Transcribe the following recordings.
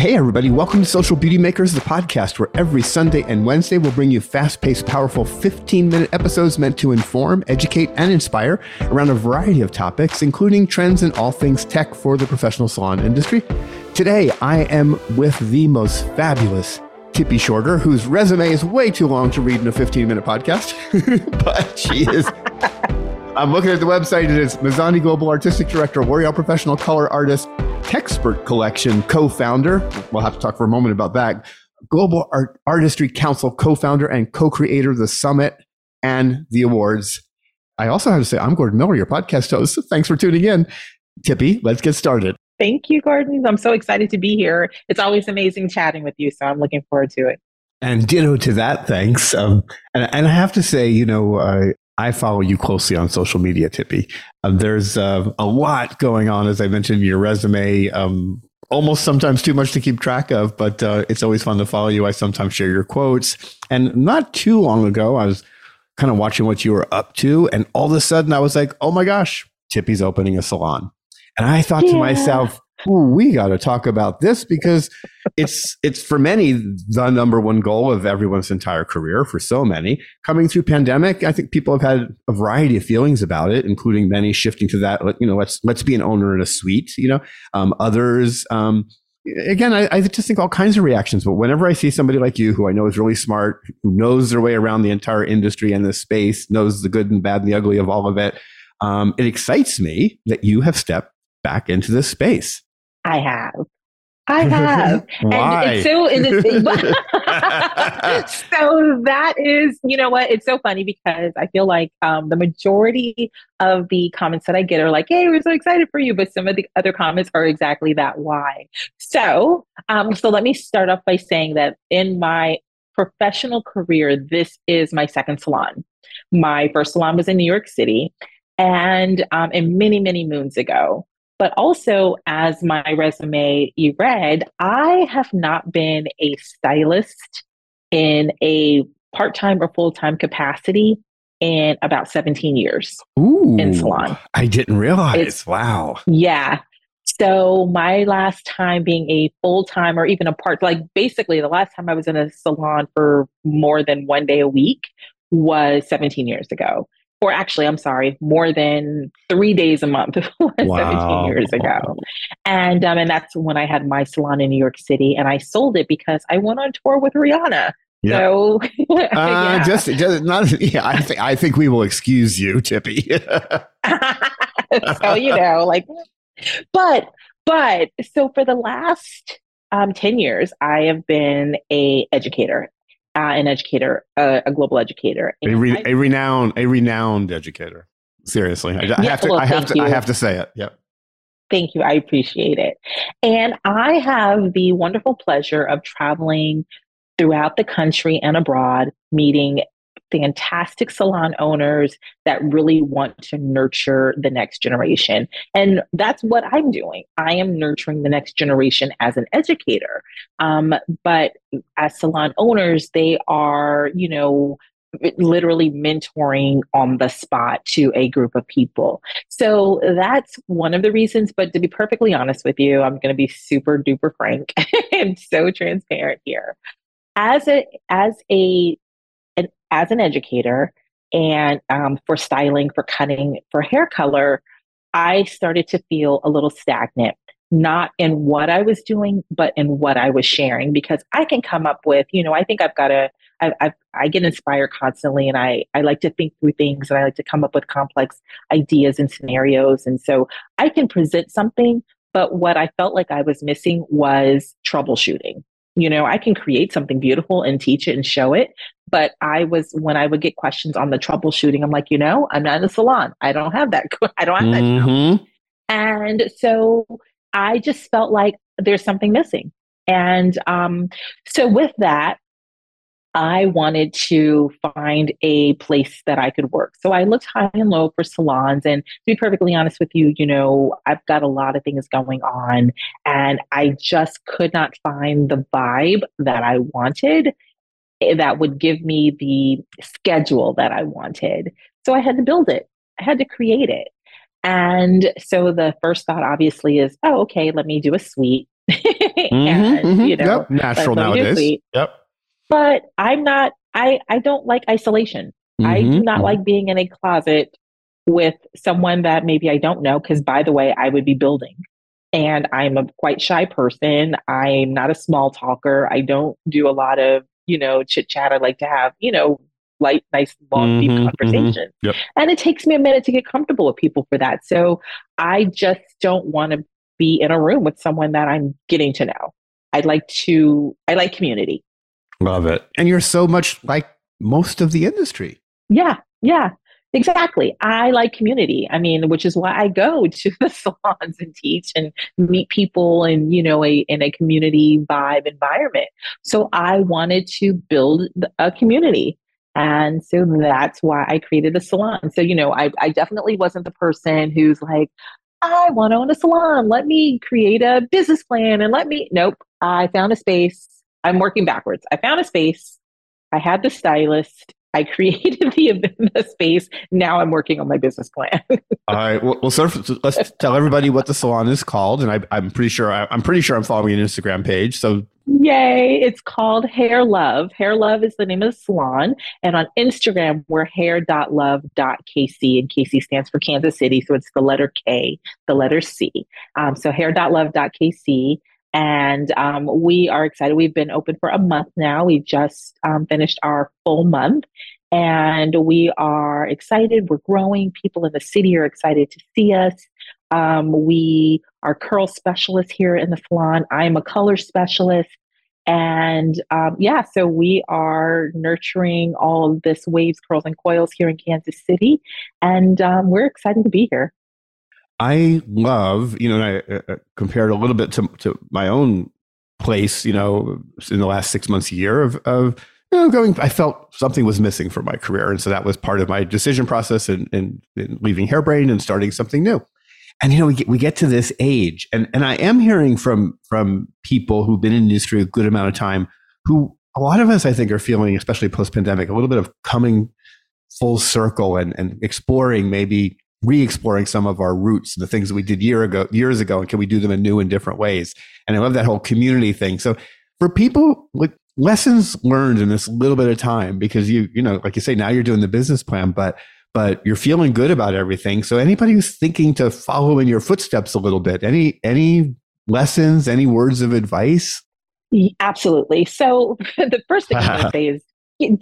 Hey, everybody, welcome to Social Beauty Makers, the podcast where every Sunday and Wednesday we'll bring you fast paced, powerful 15 minute episodes meant to inform, educate, and inspire around a variety of topics, including trends in all things tech for the professional salon industry. Today, I am with the most fabulous Tippi Shorter, whose resume is way too long to read in a 15 minute podcast, but she is. I'm looking at the website. It is Mizani Global Artistic Director, L'Oreal Professional Color Artist, Techspert Collection co-founder. We'll have to talk for a moment about that. Global Art- Artistry Council co-founder and co-creator of the summit and the awards. I also have to say, I'm Gordon Miller, your podcast host. Thanks for tuning in. Tippi, let's get started. Thank you, Gordon. I'm so excited to be here. It's always amazing chatting with you, so I'm looking forward to it. And ditto to that, thanks. Um, and, and I have to say, you know, uh, I follow you closely on social media, Tippi. Um, there's uh, a lot going on, as I mentioned in your resume. Um, almost sometimes too much to keep track of, but uh, it's always fun to follow you. I sometimes share your quotes. And not too long ago, I was kind of watching what you were up to, and all of a sudden, I was like, "Oh my gosh, Tippi's opening a salon." And I thought yeah. to myself, we got to talk about this because it's it's for many the number one goal of everyone's entire career for so many. Coming through pandemic i think people have had a variety of feelings about it including many shifting to that you know let's let's be an owner in a suite you know. Um, others um, again I, I just think all kinds of reactions but whenever i see somebody like you who i know is really smart who knows their way around the entire industry and the space knows the good and bad and the ugly of all of it um, it excites me that you have stepped back into this space I have. I have. Why? And it's so so that is, you know what? It's so funny because I feel like um, the majority of the comments that I get are like, "Hey, we're so excited for you," but some of the other comments are exactly that. Why? So, um, so let me start off by saying that in my professional career, this is my second salon. My first salon was in New York City, and um, and many many moons ago. But also, as my resume you read, I have not been a stylist in a part time or full time capacity in about 17 years Ooh, in salon. I didn't realize. It's, wow. Yeah. So my last time being a full time or even a part, like basically the last time I was in a salon for more than one day a week was 17 years ago or actually, I'm sorry, more than three days a month wow. 17 years ago. And um, and that's when I had my salon in New York City, and I sold it because I went on tour with Rihanna. Yeah. So, uh, yeah. just, just not. Yeah, I think I think we will excuse you, Tippi. so you know, like, but but so for the last um, 10 years, I have been a educator uh, an educator, uh, a global educator, a, re- a, renowned, a renowned educator. Seriously, I, I have to, well, I have to, you. I have to say it. Yep. Thank you. I appreciate it. And I have the wonderful pleasure of traveling throughout the country and abroad, meeting fantastic salon owners that really want to nurture the next generation. And that's what I'm doing. I am nurturing the next generation as an educator. Um, but as salon owners, they are, you know, literally mentoring on the spot to a group of people. So that's one of the reasons. But to be perfectly honest with you, I'm going to be super duper frank and so transparent here. As a as a as an educator and um, for styling, for cutting, for hair color, I started to feel a little stagnant, not in what I was doing, but in what I was sharing. Because I can come up with, you know, I think I've got a, I, I, I get inspired constantly, and I, I like to think through things, and I like to come up with complex ideas and scenarios. And so I can present something, but what I felt like I was missing was troubleshooting. You know, I can create something beautiful and teach it and show it, but I was, when I would get questions on the troubleshooting, I'm like, you know, I'm not in a salon. I don't have that. I don't have mm-hmm. that. And so I just felt like there's something missing. And um, so with that, I wanted to find a place that I could work. So I looked high and low for salons. And to be perfectly honest with you, you know, I've got a lot of things going on, and I just could not find the vibe that I wanted that would give me the schedule that I wanted. So I had to build it, I had to create it. And so the first thought obviously is, oh, okay, let me do a suite. mm-hmm, and mm-hmm. you know, yep. natural nowadays. Yep. But I'm not. I I don't like isolation. Mm-hmm, I do not mm-hmm. like being in a closet with someone that maybe I don't know. Because by the way, I would be building, and I'm a quite shy person. I'm not a small talker. I don't do a lot of you know chit chat. I like to have you know light, nice, long, deep mm-hmm, conversations. Yep. And it takes me a minute to get comfortable with people for that. So I just don't want to be in a room with someone that I'm getting to know. I'd like to, I like community. Love it. And you're so much like most of the industry. Yeah. Yeah. Exactly. I like community. I mean, which is why I go to the salons and teach and meet people and, you know, a in a community vibe environment. So I wanted to build a community. And so that's why I created a salon. So, you know, I, I definitely wasn't the person who's like, I want to own a salon. Let me create a business plan and let me. Nope. I found a space. I'm working backwards. I found a space. I had the stylist. I created the, the space. Now I'm working on my business plan. All right. Well, well sort of, let's tell everybody what the salon is called. And I, am pretty sure I, am pretty sure I'm following an Instagram page. So Yay. It's called Hair Love. Hair Love is the name of the salon. And on Instagram, we're hair.love.kc. And KC stands for Kansas City. So it's the letter K, the letter C. Um, so hair.love.kc. And um, we are excited. We've been open for a month now. We just um, finished our full month. And we are excited. We're growing. People in the city are excited to see us. Um, we are curl specialists here in the salon. I'm a color specialist. And um, yeah, so we are nurturing all this waves, curls, and coils here in Kansas City. And um, we're excited to be here. I love, you know, and I uh, uh, compared a little bit to, to my own place, you know, in the last six months, year of, of you know, going, I felt something was missing from my career. And so that was part of my decision process and, in, in leaving Hairbrain and starting something new and you know we get, we get to this age and and i am hearing from from people who've been in industry a good amount of time who a lot of us i think are feeling especially post pandemic a little bit of coming full circle and and exploring maybe re-exploring some of our roots and the things that we did year ago years ago and can we do them in new and different ways and i love that whole community thing so for people like lessons learned in this little bit of time because you you know like you say now you're doing the business plan but but you're feeling good about everything. So anybody who's thinking to follow in your footsteps a little bit, any any lessons, any words of advice? Absolutely. So the first thing I would say is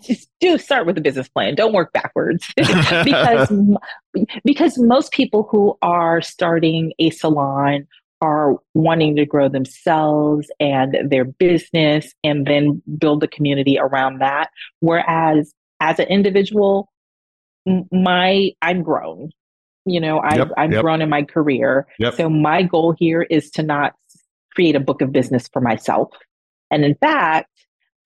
just do start with a business plan. Don't work backwards because because most people who are starting a salon are wanting to grow themselves and their business and then build the community around that. Whereas as an individual, my I'm grown. You know, I, yep, I've yep. grown in my career. Yep. So my goal here is to not create a book of business for myself. And in fact,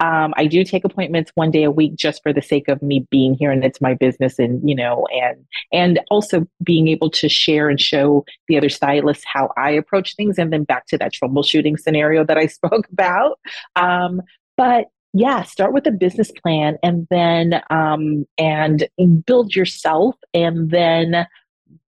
um, I do take appointments one day a week just for the sake of me being here and it's my business and you know and and also being able to share and show the other stylists how I approach things and then back to that troubleshooting scenario that I spoke about. Um, but yeah start with a business plan and then um, and build yourself and then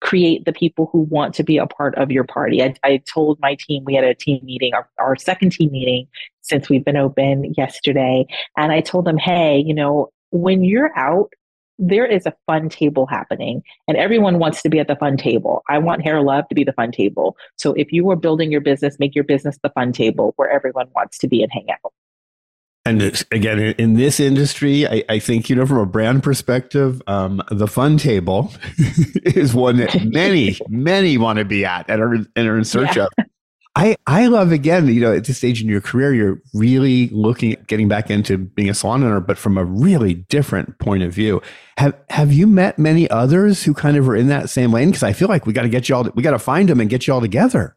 create the people who want to be a part of your party i, I told my team we had a team meeting our, our second team meeting since we've been open yesterday and i told them hey you know when you're out there is a fun table happening and everyone wants to be at the fun table. I want Hair Love to be the fun table. So if you are building your business, make your business the fun table where everyone wants to be and hang out. And again, in this industry, I, I, think, you know, from a brand perspective, um, the fun table is one that many, many want to be at and are, and are in search yeah. of. I, I love, again, you know, at this stage in your career, you're really looking at getting back into being a salon owner, but from a really different point of view. Have, have you met many others who kind of are in that same lane? Because I feel like we got to get you all, we got to find them and get you all together.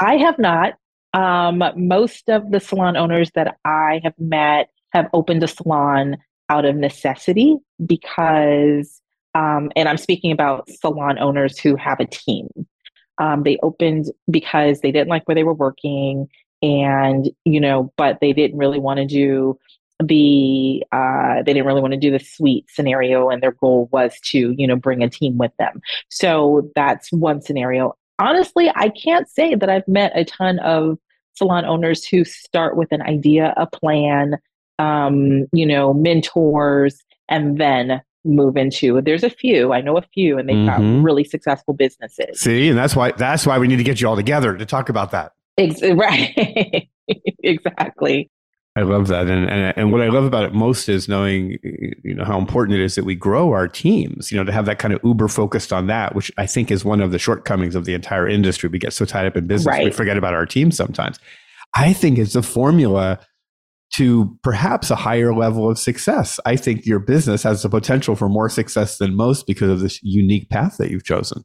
I have not. Um, most of the salon owners that I have met have opened a salon out of necessity because, um, and I'm speaking about salon owners who have a team. Um, they opened because they didn't like where they were working and, you know, but they didn't really want to do the uh, they didn't really want to do the suite scenario and their goal was to you know bring a team with them so that's one scenario honestly i can't say that i've met a ton of salon owners who start with an idea, a plan, um, you know, mentors, and then move into there's a few i know a few and they've mm-hmm. got really successful businesses. See and that's why that's why we need to get you all together to talk about that. Ex- right exactly I love that, and, and and what I love about it most is knowing you know how important it is that we grow our teams. You know, to have that kind of uber focused on that, which I think is one of the shortcomings of the entire industry. We get so tied up in business, right. we forget about our team sometimes. I think it's a formula to perhaps a higher level of success. I think your business has the potential for more success than most because of this unique path that you've chosen.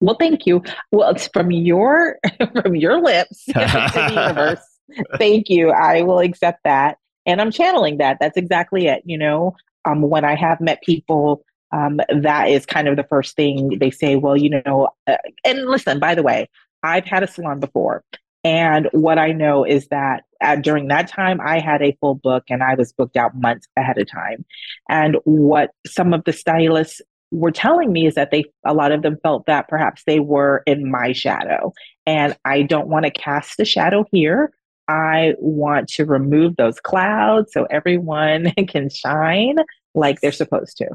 Well, thank you. Well, it's from your from your lips to the universe Thank you. I will accept that. And I'm channeling that. That's exactly it. You know, um, when I have met people, um, that is kind of the first thing they say, well, you know, uh, and listen, by the way, I've had a salon before. And what I know is that uh, during that time, I had a full book and I was booked out months ahead of time. And what some of the stylists were telling me is that they, a lot of them felt that perhaps they were in my shadow. And I don't want to cast a shadow here. I want to remove those clouds so everyone can shine like they're supposed to.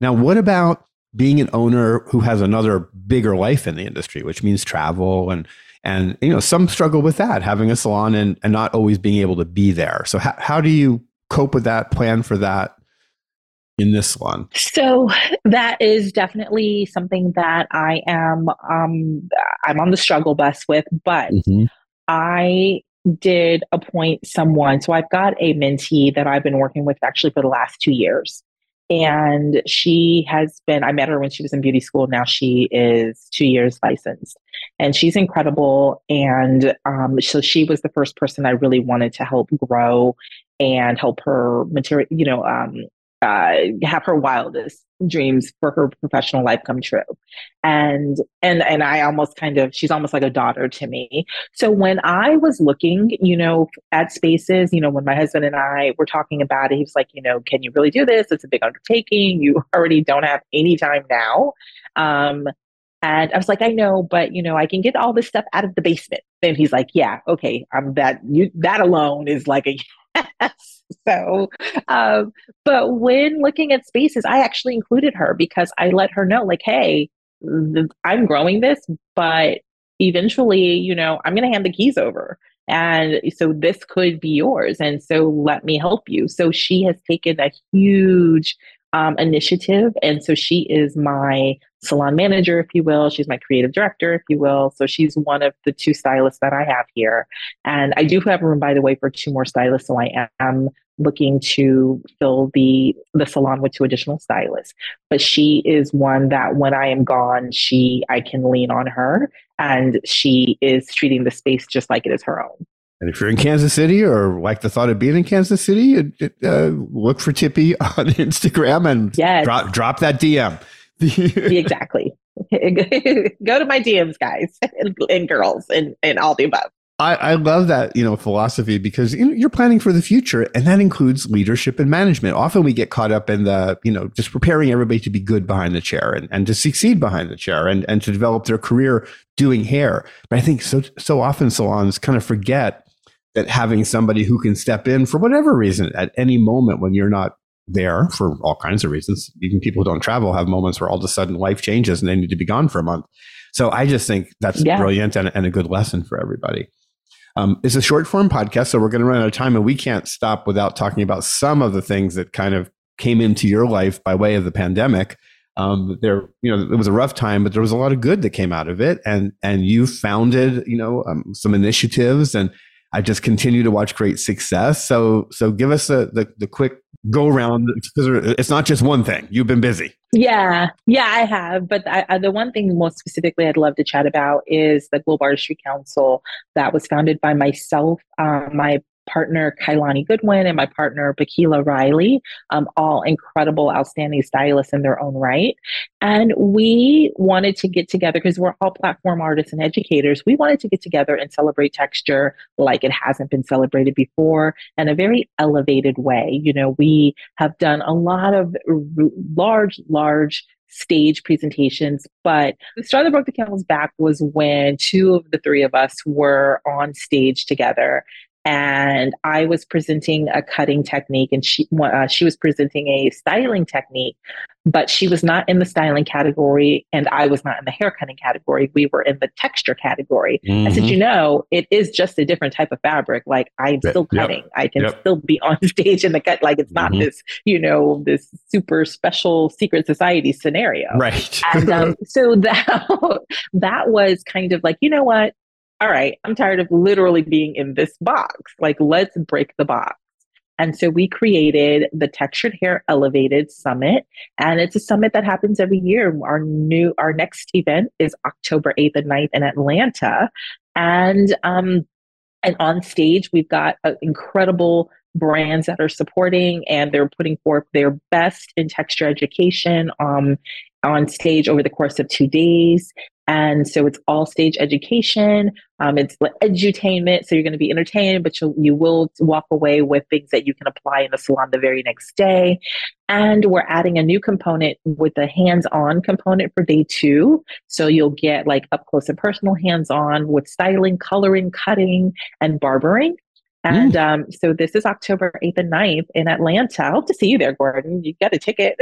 Now, what about being an owner who has another bigger life in the industry, which means travel and and you know some struggle with that, having a salon and, and not always being able to be there. So how, how do you cope with that, plan for that in this salon? So that is definitely something that I am um I'm on the struggle bus with, but mm-hmm. I did appoint someone. So I've got a mentee that I've been working with actually for the last two years. And she has been, I met her when she was in beauty school. Now she is two years licensed and she's incredible. And um, so she was the first person I really wanted to help grow and help her material, you know, um, uh, have her wildest dreams for her professional life come true and and and i almost kind of she's almost like a daughter to me so when i was looking you know at spaces you know when my husband and i were talking about it he was like you know can you really do this it's a big undertaking you already don't have any time now um and I was like, I know, but you know, I can get all this stuff out of the basement. And he's like, Yeah, okay, I'm that you that alone is like a. so, um, but when looking at spaces, I actually included her because I let her know, like, hey, I'm growing this, but eventually, you know, I'm going to hand the keys over. And so this could be yours. And so let me help you. So she has taken a huge um, initiative. And so she is my salon manager, if you will. She's my creative director, if you will. So she's one of the two stylists that I have here. And I do have room, by the way, for two more stylists. So I am looking to fill the the salon with two additional stylists. But she is one that when I am gone, she I can lean on her and she is treating the space just like it is her own. And if you're in Kansas City or like the thought of being in Kansas City, uh, look for Tippi on Instagram and yes. drop, drop that DM. exactly. Go to my DMs, guys and, and girls, and, and all the above. I, I, love that you know philosophy because you know, you're planning for the future, and that includes leadership and management. Often we get caught up in the you know just preparing everybody to be good behind the chair and, and to succeed behind the chair and, and to develop their career doing hair. But I think so so often salons kind of forget that having somebody who can step in for whatever reason at any moment when you're not there for all kinds of reasons. Even people who don't travel have moments where all of a sudden life changes and they need to be gone for a month. So I just think that's yeah. brilliant and, and, a good lesson for everybody. Um, it's a short form podcast, so we're going to run out of time, and we can't stop without talking about some of the things that kind of came into your life by way of the pandemic. Um, there, you know, it was a rough time, but there was a lot of good that came out of it, and and you founded, you know, um, some initiatives and I just continue to watch great success. So so give us the the quick go around because it's not just one thing. You've been busy. Yeah, yeah, I have. But I, I, the one thing most specifically I'd love to chat about is the Global Artistry Council that was founded by myself, um, my partner Kailani Goodwin and my partner Bakila Riley, um, all incredible, outstanding stylists in their own right. And we wanted to get together because we're all platform artists and educators. We wanted to get together and celebrate texture like it hasn't been celebrated before in a very elevated way. You know, we have done a lot of r- large, large stage presentations. But the straw that broke the camel's back was when two of the three of us were on stage together and I was presenting a cutting technique, and she uh, she was presenting a styling technique, but she was not in the styling category, and I was not in the hair cutting category. We were in the texture category. Mm-hmm. I said, mm-hmm. you know, it is just a different type of fabric. Like I'm still cutting. Yep. I can yep. still be on stage in the cut. Like it's not mm-hmm. this, you know, this super special secret society scenario. Right. and um, so that that was kind of like, you know what? All right, I'm tired of literally being in this box. Like, let's break the box. And so we created the Textured Hair Elevated Summit. And it's a summit that happens every year. Our new, our next event is October 8th and 9th in Atlanta. And, um, and on stage, we've got uh, incredible brands that are supporting and they're putting forth their best in texture education um, on stage over the course of two days. And so it's all stage education. Um, it's edutainment. So you're going to be entertained, but you you will walk away with things that you can apply in the salon the very next day. And we're adding a new component with the hands-on component for day two. So you'll get like up close and personal hands-on with styling, coloring, cutting, and barbering. And mm. um, so this is October 8th and 9th in Atlanta. I hope to see you there, Gordon. You got a ticket.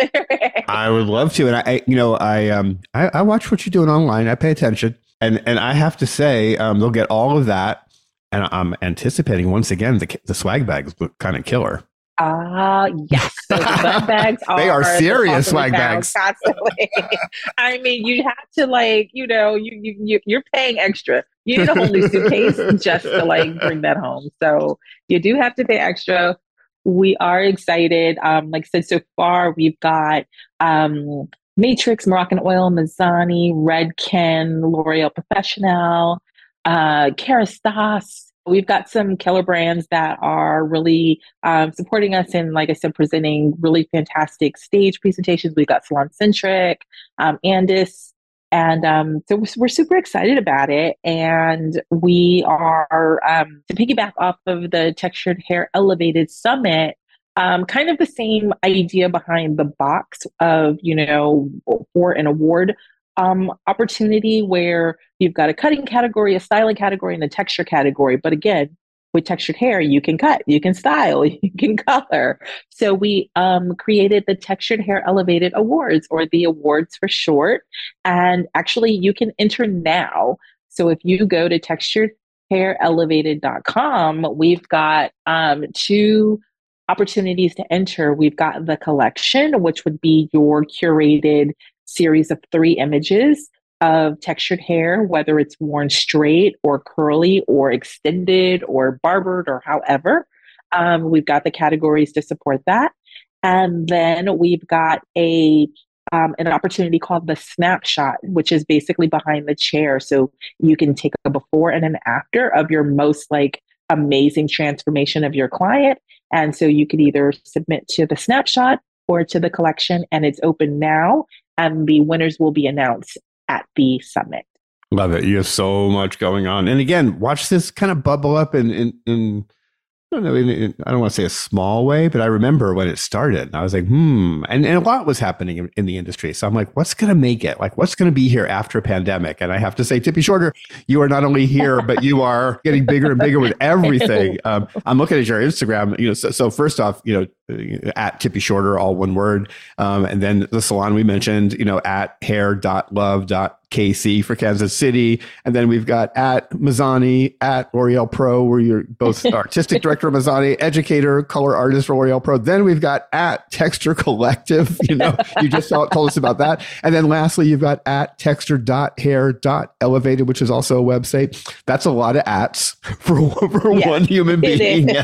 I would love to. And I, you know, I, um, I, I, watch what you're doing online. I pay attention. And, and I have to say, um, they'll get all of that. And I'm anticipating once again, the, the swag bags look kind of killer. Ah, uh, yes. So the bags are they are serious swag bags. Constantly. I mean, you have to like, you know, you you you you're paying extra. You need a whole new suitcase just to like bring that home. So you do have to pay extra. We are excited. Um, like I said, so far we've got um Matrix, Moroccan oil, Mizani, Redken, L'Oreal Professionnel, uh, Kerastase, We've got some killer brands that are really um, supporting us in, like I said, presenting really fantastic stage presentations. We've got Salon Centric, um, Andis, and um, so we're super excited about it. And we are, um, to piggyback off of the Textured Hair Elevated Summit, um, kind of the same idea behind the box of, you know, for an award um, opportunity where you've got a cutting category, a styling category, and a texture category. But again, with textured hair, you can cut, you can style, you can color. So we um, created the Textured Hair Elevated Awards, or the awards for short. And actually, you can enter now. So if you go to texturedhairelevated.com, we've got um, two opportunities to enter. We've got the collection, which would be your curated series of three images of textured hair, whether it's worn straight or curly or extended or barbered or however. Um, we've got the categories to support that. And then we've got a um, an opportunity called the snapshot, which is basically behind the chair. So you can take a before and an after of your most like amazing transformation of your client. And so you could either submit to the snapshot or to the collection, and it's open now and the winners will be announced at the summit. Love it. You have so much going on. And again, watch this kind of bubble up and, in, in I don't know, in, in, I don't want to say a small way, but I remember when it started and I was like, hmm. And, and a lot was happening in, in the industry. So I'm like, what's going to make it? Like, what's going to be here after a pandemic? And I have to say, Tippi Shorter, you are not only here, but you are getting bigger and bigger with everything. Um, I'm looking at your Instagram, you know, so, so first off, you know, at Tippi Shorter, all one word. Um, and then the salon we mentioned, you know, at hair.love. KC for Kansas City. And then we've got at Mizani, at L'Oreal Pro, where you're both artistic director of Mizani, educator, color artist for L'Oreal Pro. Then we've got at Texture Collective. You know, you just told us about that. And then lastly, you've got at texture.hair.elevated, which is also a website. That's a lot of ats for, for yes, one human being. Is.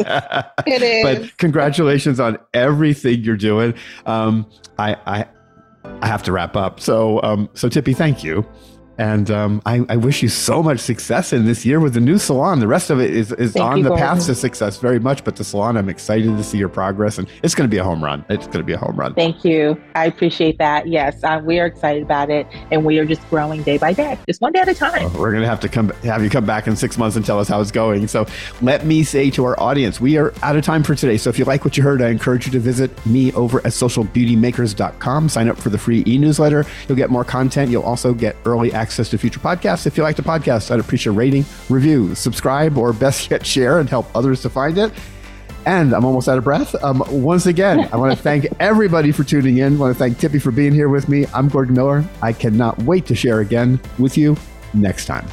it is. But congratulations on everything you're doing. Um, I, I, I have to wrap up. So, um, so Tippi, thank you. And um, I, I, wish you so much success in this year with the new salon. The rest of it is, is on the path to success very much. But the salon, I'm excited to see your progress. And it's going to be a home run. It's going to be a home run. Thank you. I appreciate that. Yes, uh, we are excited about it. And we are just growing day by day, just one day at a time. Well, we're going to have to come have you come back in six months and tell us how it's going. So let me say to our audience, we are out of time for today. So if you like what you heard, I encourage you to visit me over at socialbeautymakers.com. Sign up for the free e newsletter. You'll get more content. You'll also get early access to future podcasts. If you like the podcast, I'd appreciate a rating, review, subscribe, or best yet, share and help others to find it. And I'm almost out of breath. Um, once again, I want to thank everybody for tuning in. I want to thank Tippi for being here with me. I'm Gordon Miller. I cannot wait to share again with you next time.